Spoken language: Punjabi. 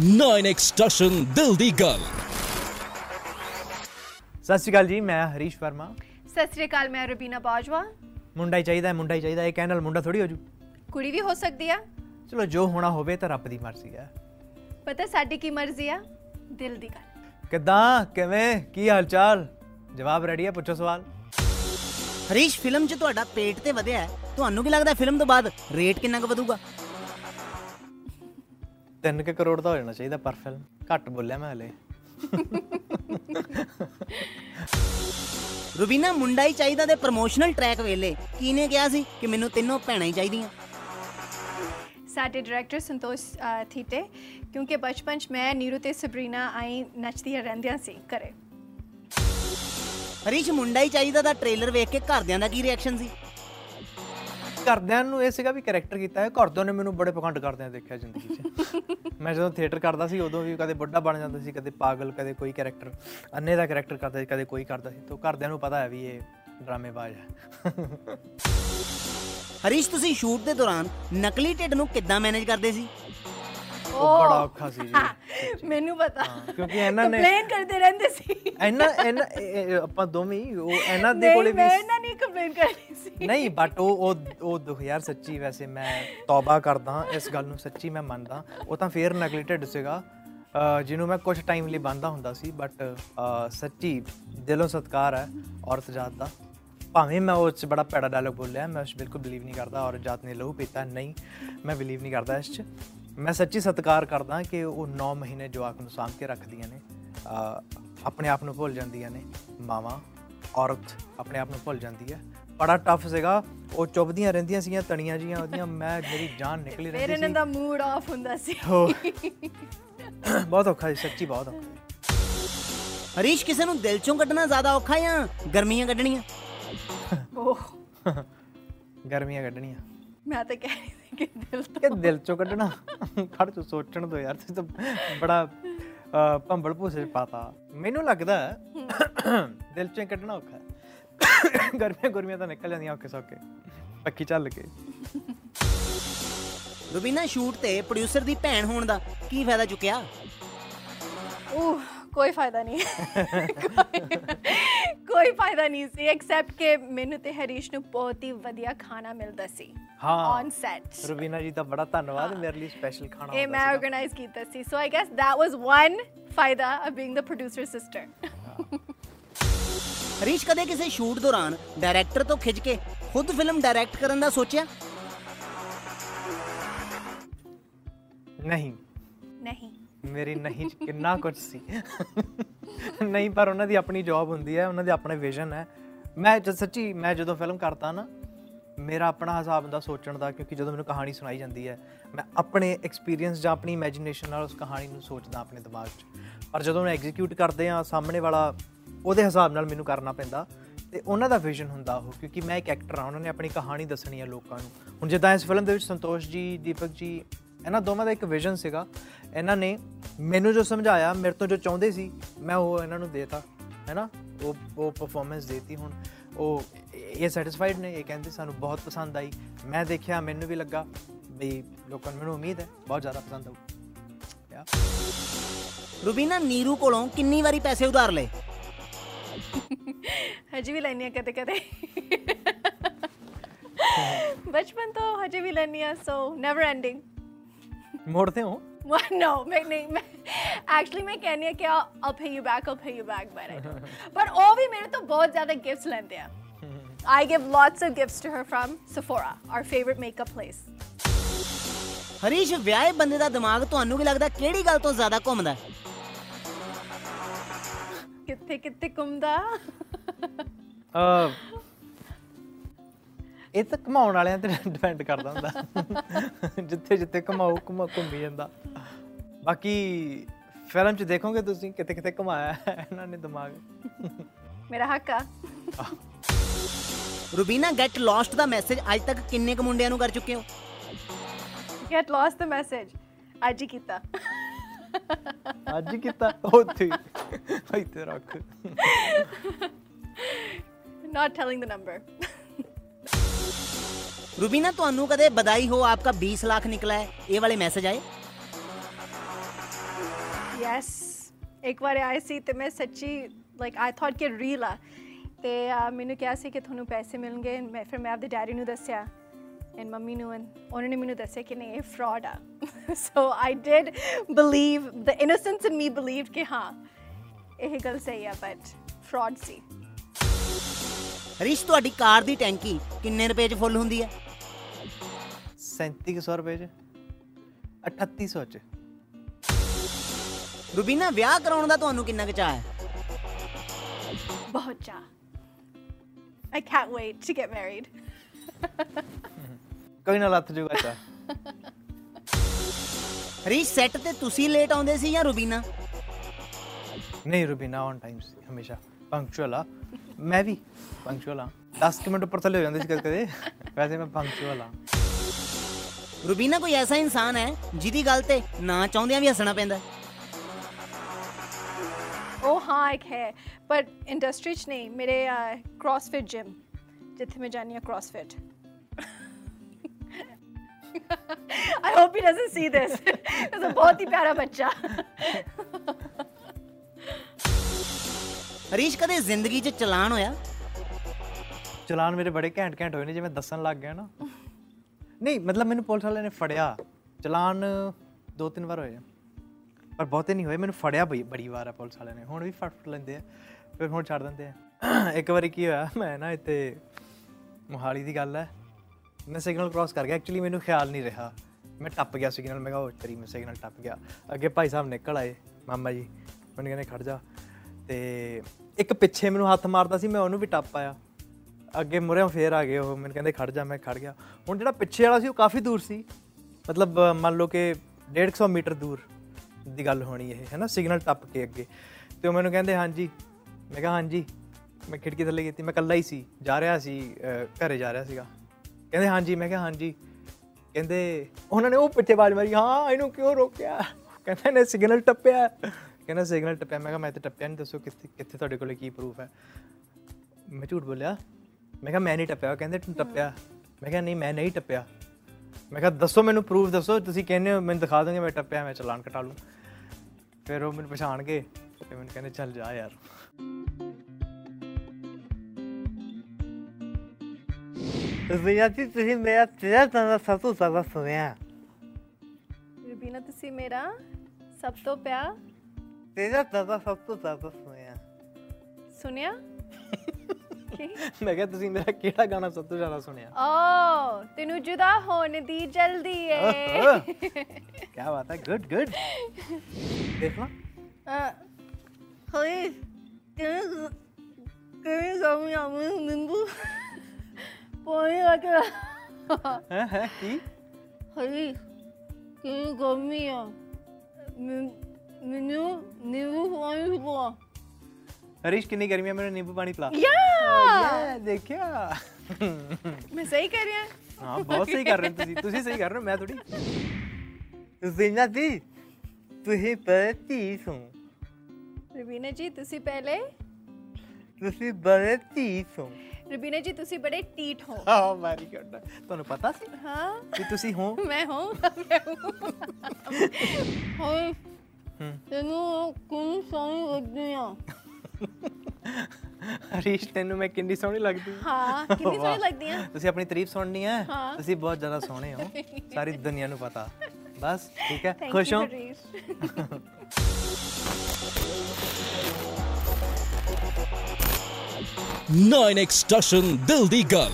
9x ਸਟੇਸ਼ਨ ਦਿਲ ਦੀ ਗੱਲ। ਸਤਿ ਸ਼੍ਰੀ ਅਕਾਲ ਜੀ ਮੈਂ ਹਰੀਸ਼ ਵਰਮਾ। ਸਤਿ ਸ੍ਰੀ ਅਕਾਲ ਮੈਂ ਰਬੀਨਾ ਬਾਜਵਾ। ਮੁੰਡਾ ਹੀ ਚਾਹੀਦਾ ਹੈ ਮੁੰਡਾ ਹੀ ਚਾਹੀਦਾ ਇਹ ਕਹਿਣ ਨਾਲ ਮੁੰਡਾ ਥੋੜੀ ਹੋ ਜੂ। ਕੁੜੀ ਵੀ ਹੋ ਸਕਦੀ ਆ। ਚਲੋ ਜੋ ਹੋਣਾ ਹੋਵੇ ਤਾਂ ਰੱਬ ਦੀ ਮਰਜ਼ੀ ਹੈ ਪਤਾ ਸਾਡੀ ਕੀ ਮਰਜ਼ੀ ਆ? ਦਿਲ ਦੀ ਗੱਲ। ਕਿੱਦਾਂ ਕਿਵੇਂ ਕੀ ਹਾਲ ਚਾਲ ਜਵਾਬ ਰੈਡੀ ਹੈ ਪੁੱਛੋ ਸਵਾਲ। ਹਰੀਸ਼ ਫਿਲਮ 'ਚ ਤੁਹਾਡਾ ਪੇਟ ਤੇ ਵਧਿਆ ਹੈ। ਤੁਹਾਨੂੰ ਕੀ ਲੱਗਦਾ ਫਿਲਮ ਤੋਂ ਬਾਅਦ ਰੇਟ ਕਿੰਨਾ ਕੁ ਵਧੂਗਾ? 3 ਕਿ ਕਰੋੜ ਦਾ ਹੋ ਜਾਣਾ ਚਾਹੀਦਾ ਪਰ ਫਿਲਮ ਘੱਟ ਬੋਲਿਆ ਮੈਂ ਹਲੇ। ਰੁਬੀਨਾ ਮੁੰਡਾ ਹੀ ਚਾਹੀਦਾ ਦੇ ਪ੍ਰੋਮੋਸ਼ਨਲ ਟਰੈਕ ਵੇਲੇ। ਕਿਹਨੇ ਕਿਹਾ ਸੀ ਕਿ ਮੈਨੂੰ ਤਿੰਨੋਂ ਭੈਣਾਂ ਹੀ ਚਾਹੀਦੀਆਂ? ਸਾਡੇ ਡਾਇਰੈਕਟਰ ਸੰਤੋਸ਼ ਥੀਟੇ ਕਿਉਂਕਿ ਬਚਪਨ 'ਚ ਮੈਂ ਨੀਰੂ ਤੇ ਸਬਰੀਨਾ ਆਈ ਨੱਚਦੀਆਂ ਰਹਿੰਦੀਆਂ ਸੀ ਘਰੇ। ਹਰੀਸ਼ ਮੁੰਡਾ ਹੀ ਚਾਹੀਦਾ ਦਾ ਟ੍ਰੇਲਰ ਵੇਖ ਕੇ ਘਰਦਿਆਂ ਦਾ ਕੀ ਰਿਐਕਸ਼ਨ ਸੀ? ਘਰਦਿਆਂ ਨੂੰ ਇਹ ਸੀਗਾ ਵੀ ਕੈਰੈਕਟਰ ਕੀਤਾ ਹੈ ਘਰਦਿਆਂ ਨੇ ਮੈਨੂੰ ਬੜੇ ਪਖੰਡ ਕਰਦਿਆਂ ਦੇਖਿਆ ਜ਼ਿੰਦਗੀ 'ਚ। ਮੈਂ ਜਦੋਂ ਥੀਏਟਰ ਕਰਦਾ ਸੀ ਉਦੋਂ ਵੀ ਕਦੇ ਬੁੱਢਾ ਬਣ ਜਾਂਦਾ ਸੀ ਕਦੇ ਪਾਗਲ ਕਦੇ ਕੋਈ ਕੈਰੈਕਟਰ ਅੰਨੇ ਦਾ ਕੈਰੈਕਟਰ ਕਰਦਾ ਸੀ ਕਦੇ ਕੋਈ ਕਰਦਾ ਸੀ। ਤੋਂ ਘਰਦਿਆਂ ਨੂੰ ਪਤਾ ਹੈ ਵੀ ਇਹ ਡਰਾਮੇਬਾਜ਼ ਹੈ। ਹਰੀਸ਼ ਤੁਸੀਂ ਸ਼ੂਟ ਦੇ ਦੌਰਾਨ ਨਕਲੀ ਢਿੱਡ ਨੂੰ ਕਿੱਦਾਂ ਮੈਨੇਜ ਕਰਦੇ ਸੀ? ਉਹ ਬੜਾ ਔਖਾ ਸੀ ਜੀ। ਮੈਨੂੰ ਪਤਾ। ਕਿਉਂਕਿ ਇਹਨਾਂ ਨੇ ਕੰਪਲੇਨ ਕਰਦੇ ਰਹਿੰਦੇ ਸੀ। ਇਹਨਾਂ ਇਹਨਾਂ ਇਹ- ਇਹ ਆਪਾਂ ਦੋਵੇਂ ਉਹ ਇਹਨਾਂ ਦੇ ਕੋਲੇ ਵੀ ਮੈਂ ਇਹਨਾਂ ਨਹੀਂ ਕੰਪਲੇਨ ਕਰਨੀ ਸੀ ਨਹੀਂ ਬਟ ਉਹ ਉਹ ਉਹ ਦੁੱਖ ਯਾਰ ਸੱਚੀ ਵੈਸੇ ਮੈਂ ਤੌਬਾ ਕਰਦਾ ਇਸ ਗੱਲ ਨੂੰ ਸੱਚੀ ਮੈਂ ਮੰਨਦਾ ਉਹ ਤਾਂ ਫੇਰ ਨਕਲੀ ਢਿੱਡ ਸੀਗਾ। ਅਹ, ਜਿਹਨੂੰ ਮੈਂ ਕੁਝ ਟਾਈਮ ਲਈ ਬੰਦਾ ਹੁੰਦਾ ਸੀ ਬਟ ਸੱਚੀ ਦਿਲੋਂ ਸਤਿਕਾਰ ਹੈ ਔਰਤ ਜਾਤ ਦਾ। ਭਾਵੇਂ ਮੈਂ ਉਹ 'ਚ ਬੜਾ ਪੈੜਾ ਡਾਇਲੌਗ ਬੋਲਿਆ, ਮੈਂ ਉਸ 'ਚ ਬਿਲਕੁਲ ਬਲੀਵ ਨਹੀਂ ਕਰਦਾ, ਔਰਤ ਜਾਤ ਨੇ ਲਹੂ ਪੀਤਾ, ਨਹੀਂ, ਮੈਂ ਬਲੀਵ ਨਹੀਂ ਕਰਦਾ ਇਸ 'ਚ। ਮੈਂ ਸੱਚੀ ਸਤਿਕਾਰ ਕਰਦਾ ਕਿ ਉਹ 9 ਮਹੀਨੇ ਜਵਾਕ ਨੂੰ ਸਾਂਭ ਕੇ ਰੱਖਦੀਆਂ ਨੇ। ਅਹ, ਆਪਣੇ ਆਪ ਨੂੰ ਭੁੱਲ ਜਾਂਦੀਆਂ ਨੇ। ਮਾਵਾਂ, ਔਰਤ ਆਪਣੇ ਆਪ ਨੂੰ ਭੁੱਲ ਜਾਂਦੀ ਹੈ। ਬੜਾ ਟਫ ਸੀਗਾ। ਉਹ ਚੁੱਭਦੀਆਂ ਰਹਿੰਦੀਆਂ ਸੀਗੀਆਂ ਤਣੀਆਂ ਜੀਆਂ ਉਹਦੀਆਂ। ਮੈਂ ਮੇਰੀ ਜਾਨ ਨਿਕਲੀ ਰਹਿੰਦੀ ਸੀ। ਦਾ ਮੂਡ ਆਫ ਹੁੰਦਾ ਸੀ। ਬਹੁਤ ਔਖਾ ਸੀ ਸੱਚੀ ਬਹੁਤ ਔਖਾ। ਹਰੀਸ਼ ਕਿਸੇ ਨੂੰ ਦਿਲ 'ਚੋਂ ਕੱਢਣਾ ਜ਼ਿਆਦਾ ਔਖਾ ਜਾਂ ਗਰਮੀਆਂ ਕੱਢਣੀਆਂ? ਓਹ। ਗਰਮੀਆਂ ਕੱਢਣੀਆਂ। ਮੈਂ ਤਾਂ ਕਹਿ ਰਹੀ ਸੀ ਕਿ ਦਿਲ ਤੋਂ ਕਿ ਦਿਲ ਚੋਂ ਕੱਢਣਾ? ਖੜ ਚ ਸੋਚਣ ਦੋ ਯਾਰ ਤੁਸੀਂ ਤਾਂ ਬੜਾ ਭੰਬਲ ਭੂਸੇ ਪਾਤਾ। ਮੈਨੂੰ ਲੱਗਦਾ ਦਿਲ ਚੋਂ ਕੱਢਣਾ ਔਖਾ ਹੈ। ਗਰਮੀਆਂ ਗੁਰਮੀਆਂ ਤਾਂ ਨਿਕਲ ਜਾਂਦੀਆਂ ਔਖੇ ਸੌਖੇ ਪੱਕੀ ਚੱਲ ਕੇ। ਰੁਬੀਨਾ ਸ਼ੂਟ ਤੇ ਪ੍ਰੋਡਿਊਸਰ ਦੀ ਭੈਣ ਹੋਣ ਦਾ ਕੀ ਫਾਇਦਾ ਚੁੱਕਿਆ? ਉਹ ਕੋਈ ਫਾਇਦਾ ਨਹੀਂ। ਕੋਈ ਫਾਇਦਾ ਨਹੀਂ ਸੀ ਐਕਸੈਪਟ ਕਿ ਮੈਨੂੰ ਤੇ ਹਰੀਸ਼ ਨੂੰ ਬਹੁਤ ਹੀ ਵਧੀਆ ਖਾਣਾ ਮਿਲਦਾ ਸੀ। ਹਾਂ ਔਨ ਸੈਟ ਰੁਬੀਨਾ ਜੀ ਦਾ ਬੜਾ ਧੰਨਵਾਦ ਮੇਰੇ ਲਈ ਸਪੈਸ਼ਲ ਖਾਣਾ ਇਹ ਮੈਂ। ਆਰਗੇਨਾਈਜ਼ ਕੀਤਾ ਸੀ। So I guess that was one ਫਾਇਦਾ of being the producer sister Harish ਕਦੇ ਕਿਸੇ ਸ਼ੂਟ ਦੌਰਾਨ ਡਾਇਰੈਕਟਰ ਤੋਂ ਖਿੱਚ ਕੇ ਖੁਦ ਫਿਲਮ ਡਾਇਰੈਕਟ ਕਰਨ ਦਾ ਸੋਚਿਆ? ਨਹੀਂ। ਨਹੀਂ। ਮੇਰੀ ਨਹੀਂ 'ਚ ਕਿੰਨਾ ਕੁਝ ਸੀ। ਨਹੀਂ ਪਰ ਉਹਨਾਂ ਦੀ ਆਪਣੀ ਜੌਬ ਹੁੰਦੀ ਹੈ ਉਹਨਾਂ ਦੇ ਆਪਣੇ ਵਿਜ਼ਨ ਹੈ। ਮੈਂ ਜਦ ਸੱਚੀ ਮੈਂ ਜਦੋਂ ਫਿਲਮ ਕਰਦਾ ਨਾ ਮੇਰਾ ਆਪਣਾ ਹਿਸਾਬ ਹੁੰਦਾ ਸੋਚਣ ਦਾ ਕਿਉਂਕਿ ਜਦੋਂ ਮੈਨੂੰ ਕਹਾਣੀ ਸੁਣਾਈ ਜਾਂਦੀ ਹੈ ਮੈਂ ਆਪਣੇ ਐਕਸਪੀਰੀਅੰਸ ਜਾਂ ਆਪਣੀ ਇਮੇਜਿਨੇਸ਼ਨ ਨਾਲ ਉਸ ਕਹਾਣੀ ਨੂੰ ਸੋਚਦਾ ਆਪਣੇ ਦਿਮਾਗ 'ਚ। ਪਰ ਜਦੋਂ ਮੈਂ ਐਗਜ਼ੀਕਿਊਟ ਕਰਦੇ ਆ ਸਾਹਮਣੇ ਵਾਲਾ ਉਹਦੇ ਹਿਸਾਬ ਨਾਲ ਮੈਨੂੰ ਕਰਨਾ ਪੈਂਦਾ। ਤੇ ਉਹਨਾਂ ਦਾ ਵਿਜ਼ਨ ਹੁੰਦਾ ਉਹ, ਕਿਉਂਕਿ ਮੈਂ ਇੱਕ ਐਕਟਰ ਆ ਉਹਨਾਂ ਨੇ ਆਪਣੀ ਕਹਾਣੀ ਦੱਸਣੀ ਹੈ ਲੋਕਾਂ ਨੂੰ। ਹੁਣ ਜਿੱਦਾਂ ਇਸ ਫਿਲਮ ਦੇ ਵਿੱਚ ਸੰਤੋਸ਼ ਜੀ, ਦੀਪਕ ਜੀ, ਇਹਨਾਂ ਦੋਵਾਂ ਦਾ ਇੱਕ ਵਿਜ਼ਨ ਸੀਗਾ। ਇਹਨਾਂ ਨੇ ਮੈਨੂੰ ਜੋ ਸਮਝਾਇਆ, ਮੇਰੇ ਤੋਂ ਜੋ ਚਾਹੁੰਦੇ ਸੀ, ਮੈਂ ਉਹ ਇਹਨਾਂ ਨੂੰ ਦੇਤਾ, ਹੈਨਾ? ਉਹ ਉਹ ਪਰਫਾਰਮੈਂਸ ਦੇਤੀ ਹੁਣ। ਉਹ ਇਹ ਸੈਟੀਸਫਾਈਡ ਨੇ, ਇਹ ਕਹਿੰਦੇ ਸਾਨੂੰ ਬਹੁਤ ਪਸੰਦ ਆਈ। ਮੈਂ ਦੇਖਿਆ, ਮੈਨੂੰ ਵੀ ਲੱਗਾ ਵੀ ਲੋਕਾਂ ਨੂੰ ਮੈਨੂੰ ਉਮੀਦ ਹੈ, ਬਹੁਤ ਜ਼ਿਆਦਾ ਪਸੰਦ ਆਊ। ਯਾ। ਰੁਬੀਨਾ, ਨੀਰੂ ਕੋਲੋਂ ਕਿੰਨੀ ਵਾਰੀ ਪੈਸੇ ਉਧਾਰ ਲਏ? ਹਜੇ ਵੀ ਲੈਣੀ ਆ ਕਦੇ ਕਦੇ। ਬਚਪਨ ਤੋਂ ਹਜੇ ਵੀ ਲੈਣੀ ਆ ਸੋ ਨੈਵਰ ਐਂਡਿੰਗ ਮੋੜਦੇ ਹੋ? No ਮੈਂ ਨਹੀਂ ਮੈਂ ਐਕਚੁਅਲੀ ਮੈਂ ਕਹਿੰਦੀ ਆ ਕਿ I'll pay you back I'll pay you back but I don't ਪਰ ਉਹ ਵੀ ਮੇਰੇ ਤੋਂ ਬਹੁਤ ਜ਼ਿਆਦਾ ਗਿਫਟਸ ਲੈਂਦੇ ਆ। I give lots of gifts to her from Sephora our favorite makeup place Harish ਵਿਆਹੇ ਬੰਦੇ ਦਾ ਦਿਮਾਗ ਤੁਹਾਨੂੰ ਕੀ ਲੱਗਦਾ ਕਿਹੜੀ ਗੱਲ ਤੋਂ ਜ਼ਿਆਦਾ ਘੁੰਮਦਾ ਹੈ? ਕਿੱਥੇ ਕਿੱਥੇ ਘੁੰਮਦਾ? ਅ ਇਹ ਤਾਂ ਕਮਾਉਣ ਵਾਲਿਆਂ ਤੇ ਡਿਪੈਂਡ ਕਰਦਾ ਹੁੰਦਾ। ਜਿੱਥੇ ਜਿੱਥੇ ਕਮਾਓ ਘੁਮਾ ਘੁੰਮੀ ਜਾਂਦਾ। ਬਾਕੀ ਫਿਲਮ 'ਚ ਦੇਖੋਗੇ ਤੁਸੀਂ ਕਿਤੇ ਕਿਤੇ ਘੁਮਾਇਆ ਹੈ ਇਹਨਾਂ ਨੇ ਦਿਮਾਗ। ਮੇਰਾ ਹੱਕ ਆ। ਰੁਬੀਨਾ ਗੈਟ ਲੌਸਟ ਦਾ ਮੈਸੇਜ ਅੱਜ ਤੱਕ ਕਿੰਨੇ ਕੁ ਮੁੰਡਿਆਂ ਨੂੰ ਕਰ ਚੁੱਕੇ ਹੋ? Get lost the message ਅੱਜ ਹੀ ਕੀਤਾ। ਅੱਜ ਕੀਤਾ ਉੱਥੇ। ਇੱਥੇ ਰੱਖ। Not telling the number. Rubina ਤੁਹਾਨੂੰ ਕਦੇ ਬਧਾਈ ਹੋ ਆਪਕਾ 20 ਲੱਖ ਨਿਕਲਾ ਹੈ? ਇਹ ਵਾਲੇ ਮੈਸੇਜ ਆਏ? ਯੈਸ ਇੱਕ ਵਾਰ ਆਏ ਸੀ ਤੇ ਮੈਂ ਸੱਚੀ ਲਾਈਕ ਆਈ ਥੌਟ ਕਿ ਰੀਲ ਆ। ਤੇ ਮੈਨੂੰ ਕਿਹਾ ਸੀ ਕਿ ਤੁਹਾਨੂੰ ਪੈਸੇ ਮਿਲਣਗੇ। ਮੈਂ ਫਿਰ ਮੈਂ ਆਪਦੇ ਡੈਡੀ ਨੂੰ ਦੱਸਿਆ ਐਂਡ ਮੰਮੀ ਨੂੰ and ਉਹਨਾਂ ਨੇ ਮੈਨੂੰ ਦੱਸਿਆ ਕਿ ਨਹੀਂ ਇਹ ਫਰਾਡ ਆ। So I did believe the innocence in me believed ਕਿ ਹਾਂ ਇਹ ਗੱਲ ਸਹੀ ਆ ਬਟ ਫਰਾਡ ਸੀ ਹਰੀਸ਼ ਤੁਹਾਡੀ ਕਾਰ ਦੀ ਟੈਂਕੀ ਕਿੰਨੇ ਰੁਪਏ 'ਚ ਫੁੱਲ ਹੁੰਦੀ ਹੈ 3700 ਰੁਪਏ ਚ 3800 ਚ ਰੁਬੀਨਾ ਵਿਆਹ ਕਰਾਉਣ ਦਾ ਤੁਹਾਨੂੰ ਕਿੰਨਾ ਕੁ ਚਾਅ ਹੈ ਬਹੁਤ ਚਾਹ I can't wait to get married. ਕੋਈ ਨਾ ਲੱਥ ਜੂਗਾ ਚਾ ਹਰੀਸ਼ ਸੈੱਟ ਤੇ ਤੁਸੀਂ ਲੇਟ ਆਉਂਦੇ ਸੀ ਜਾਂ ਰੁਬੀਨਾ? ਨਹੀਂ ਰੁਬੀਨਾ ਔਨ ਟਾਈਮ ਸੀ ਹਮੇਸ਼ਾ। ਪੰਕਚੁਅਲ ਆ। ਮੈਂ ਵੀ ਪੰਕਚੁਅਲ ਆ। 10 ਕੁ ਮਿੰਟ ਉੱਪਰ ਥੱਲੇ ਹੋ ਜਾਂਦੇ ਸੀ ਕਦੇ ਕਦੇ ਵੈਸੇ ਮੈਂ ਪੰਕਚੁਅਲ ਆ। ਰੁਬੀਨਾ ਕੋਈ ਐਸਾ ਇਨਸਾਨ ਹੈ ਜਿਹਦੀ ਗੱਲ ਤੇ ਨਾ ਚਾਹੁੰਦਿਆਂ ਵੀ ਹੱਸਣਾ ਪੈਂਦਾ? ਉਹ ਹਾਂ ਇੱਕ ਹੈ। ਪਰ ਇੰਡਸਟਰੀ 'ਚ ਨਹੀਂ। ਮੇਰੇ ਕ੍ਰਾਸਫਿਟ ਜਿਮ ਜਿੱਥੇ ਮੈਂ ਜਾਨੀ ਆ ਕ੍ਰਾਸਫਿਟ I hope he doesn't see this. It's a ਬਹੁਤ ਹੀ ਪਿਆਰਾ ਬੱਚਾ ਹਰੀਸ਼ ਕਦੇ ਜ਼ਿੰਦਗੀ 'ਚ ਚਲਾਨ ਹੋਇਆ ਚਲਾਨ ਮੇਰੇ ਬੜੇ ਘੈਂਟ ਘੈਂਟ ਹੋਏ ਨੇ ਜਿਵੇਂ ਦੱਸਣ ਲੱਗ ਗਿਆ ਨਾ ਨਹੀਂ ਮਤਲਬ ਮੈਨੂੰ ਪੁਲਿਸ ਵਾਲਿਆਂ ਨੇ ਫੜਿਆ ਚਲਾਨ ਦੋ ਤਿੰਨ ਵਾਰ ਹੋਏ ਆ ਪਰ ਬਹੁਤੇ ਨਹੀਂ ਹੋਏ ਮੈਨੂੰ ਫੜਿਆ ਬਈ ਬੜੀ ਵਾਰ ਆ ਪੁਲਿਸ ਵਾਲਿਆਂ ਨੇ ਹੁਣ ਵੀ ਫੜ ਫੜ ਲੈਂਦੇ ਆ ਫਿਰ ਹੁਣ ਛੱਡ ਦਿੰਦੇ ਆ ਇੱਕ ਵਾਰੀ ਕੀ ਹੋਇਆ ਮੈਂ ਨਾ ਇੱਥੇ ਮੋਹਾਲੀ ਦੀ ਗੱਲ ਹੈ ਮੈਂ ਸਿਗਨਲ ਕ੍ਰਾਸ ਕਰ ਗਿਆ। ਐਕਚੁਅਲੀ ਮੈਨੂੰ ਖਿਆਲ ਨਹੀਂ ਰਿਹਾ। ਮੈਂ ਟੱਪ ਗਿਆ ਸਿਗਨਲ ਮੈਂ ਕਿਹਾ ਉਹ ਤੇਰੀ ਮੈਂ ਸਿਗਨਲ ਟੱਪ ਗਿਆ। ਅੱਗੇ ਭਾਈ ਸਾਹਿਬ ਨਿਕਲ ਆਏ ਮਾਮਾ ਜੀ। ਮੈਨੂੰ ਕਹਿੰਦੇ ਖੜ ਜਾ। ਤੇ ਇੱਕ ਪਿੱਛੇ ਮੈਨੂੰ ਹੱਥ ਮਾਰਦਾ ਸੀ ਮੈਂ ਉਹਨੂੰ ਵੀ ਟੱਪ ਆਇਆ। ਅੱਗੇ ਮੁਰਿਓਂ ਫੇਰ ਆ ਗਏ ਉਹ। ਮੈਨੂੰ ਕਹਿੰਦੇ ਖੜ ਜਾ ਮੈਂ ਖੜ ਗਿਆ। ਹੁਣ ਜਿਹੜਾ ਪਿੱਛੇ ਵਾਲਾ ਸੀ ਉਹ ਕਾਫੀ ਦੂਰ ਸੀ। ਮਤਲਬ ਅ, ਮੰਨ ਲਓ ਕਿ 150 ਮੀਟਰ ਦੂਰ ਦੀ ਗੱਲ ਹੋਣੀ ਇਹ ਹੈ ਨਾ? ਸਿਗਨਲ ਟੱਪ ਕੇ ਅੱਗੇ। ਤੇ ਉਹ ਮੈਨੂੰ ਕਹਿੰਦੇ ਹਾਂਜੀ। ਮੈਂ ਕਿਹਾ ਹਾਂਜੀ। ਮੈਂ ਖਿੜਕੀ ਥੱਲੇ ਕੀਤੀ। ਮੈਂ ਇਕੱਲਾ ਹੀ ਸੀ। ਜਾ ਰਿਹਾ ਸੀ ਅ, ਘਰੇ ਜਾ ਰਿਹਾ ਸੀਗਾ। ਕਹਿੰਦੇ, ਹਾਂਜੀ। ਮੈਂ ਕਿਹਾ, ਹਾਂਜੀ। ਕਹਿੰਦੇ, ਉਹਨਾਂ ਨੇ ਉਹ ਪਿੱਛੇ ਬਾਜ ਮਾਰੀ, ਹਾਂ, ਇਹਨੂੰ ਕਿਉਂ ਰੋਕਿਆ? ਕਹਿੰਦਾ ਨੇ ਸਿਗਨਲ ਟੱਪਿਆ। ਕਹਿੰਦਾ ਸਿਗਨਲ ਟੱਪਿਆ। ਮੈਂ ਕਿਹਾ, ਮੈਂ ਤੇ ਟੱਪਿਆ ਨਹੀਂ ਦੱਸੋ ਕਿੱਥੇ ਕਿੱਥੇ ਤੁਹਾਡੇ ਕੋਲੇ ਕੀ ਪ੍ਰੂਫ ਹੈ? ਮੈਂ ਝੂਠ ਬੋਲਿਆ? ਮੈਂ ਕਿਹਾ, ਮੈਂ ਨਹੀਂ ਟੱਪਿਆ। ਕਹਿੰਦੇ, ਤੂੰ ਟੱਪਿਆ? ਮੈਂ ਕਿਹਾ, ਨਹੀਂ, ਮੈਂ ਨਹੀਂ ਟੱਪਿਆ। ਮੈਂ ਕਿਹਾ, ਦੱਸੋ ਮੈਨੂੰ ਪ੍ਰੂਫ ਦੱਸੋ। ਤੁਸੀਂ ਕਹਿੰਦੇ ਹੋ, ਮੈਨੂੰ ਦਿਖਾ ਦੋਗੇ, ਮੈਂ ਟੱਪਿਆ, ਮੈਂ ਚਲਾਨ ਕਟਾ ਲੂੰ। ਫਿਰ ਉਹ ਮੈਨੂੰ ਪਛਾਣ ਗਏ ਤੇ ਮੈਨੂੰ ਕਹਿੰਦੇ, ਚੱਲ ਜਾ ਯਾਰ। ਵਿਆਜੀ ਤੁਸੀਂ ਮੇਰਾ ਤੇਰਾ ਤਾਂ ਸਭ ਤੋਂ ਜ਼ਿਆਦਾ ਸੁਣਿਆ ਰੁਬੀਨਾ ਤੁਸੀਂ ਮੇਰਾ ਸਭ ਤੋਂ ਪਿਆਰ ਤੇਰਾ ਤਾਂ ਸਭ ਤੋਂ ਜ਼ਿਆਦਾ ਸੁਣਿਆ ਸੁਣਿਆ ਕੀ ਮੈਂ ਕਿਹਾ ਤੁਸੀਂ ਮੇਰਾ ਕਿਹੜਾ ਗਾਣਾ ਸਭ ਤੋਂ ਜ਼ਿਆਦਾ ਸੁਣਿਆ ਓ ਤੈਨੂੰ ਜੁਦਾ ਹੋਣ ਦੀ ਜਲਦੀ ਏ ਕੀ ਬਾਤ ਹੈ ਗੁੱਡ ਗੁੱਡ ਦੇਖ ਲਾ ਹੋਈ ਕਿਵੇਂ ਕਿਵੇਂ ਗਮੀ ਆਮੀ ਨਿੰਬੂ ਪੋਈ ਲੱਗਾ ਹੈ ਹੈ ਕੀ? ਹੋਈ ਕਿਵੇਂ ਗਮੀ ਆ। ਮੈਨੂੰ ਨਿੰਬੂ ਪਾਣੀ ਪਵਾ। ਹਰੀਸ਼ ਕਿੰਨੀ ਗਰਮੀ ਹੈ ਮੈਨੂੰ ਨਿੰਬੂ ਪਾਣੀ ਪਿਲਾ। ਯਾ! ਯਾ ਦੇਖਿਆ। ਮੈਂ ਸਹੀ ਕਰ ਰਹੀ ਹਾਂ। ਹਾਂ ਬਹੁਤ ਸਹੀ ਕਰ ਰਹੇ ਹੋ ਤੁਸੀਂ। ਤੁਸੀਂ ਸਹੀ ਕਰ ਰਹੇ ਹੋ ਮੈਂ ਥੋੜੀ ਜ਼ੀਨਾ ਜੀ ਤੁਸੀਂ ਬੜੇ ਧੀਸ ਹੋ ਰਬੀਨਾ ਜੀ ਤੁਸੀਂ ਪਹਿਲੇ। ਤੁਸੀਂ ਬੜੇ ਧੀਸ ਹੋ ਰਬੀਨਾ ਜੀ ਤੁਸੀਂ ਬੜੇ ਟੀਟ ਹੋ। ਹਾਂ ਵੈਰੀ ਗੁੱਡ ਤੁਹਾਨੂੰ ਪਤਾ ਸੀ ਹਾਂ। ਕਿ ਤੁਸੀਂ ਹੋ? ਮੈਂ ਹੂੰ ਮੈਂ ਹੂੰ। ਤੈਨੂੰ ਕਿੰਨੀ ਸੋਹਣੀ ਲੱਗਦੀ ਆ। ਹਰੀਸ਼ ਤੈਨੂੰ ਮੈਂ ਕਿੰਨੀ ਸੋਹਣੀ ਲੱਗਦੀ ਹਾਂ ਹਾਂ ਕਿੰਨੀ ਸੋਹਣੀ ਲੱਗਦੀ ਆ। ਤੁਸੀਂ ਆਪਣੀ ਤਾਰੀਫ ਸੁਣਨੀ ਹੈ। ਤੁਸੀਂ ਬਹੁਤ ਜ਼ਿਆਦਾ ਸੋਹਣੇ ਹੋ। ਸਾਰੀ ਦੁਨੀਆ ਨੂੰ ਪਤਾ। ਬਸ ਠੀਕ ਹੈ? ਖੁਸ਼ ਹੋ? Harish. ਨਾਈਨ ਐਕਸਟ੍ਰੈਸ਼ਨ ਦਿਲ ਦੀ ਗੱਲ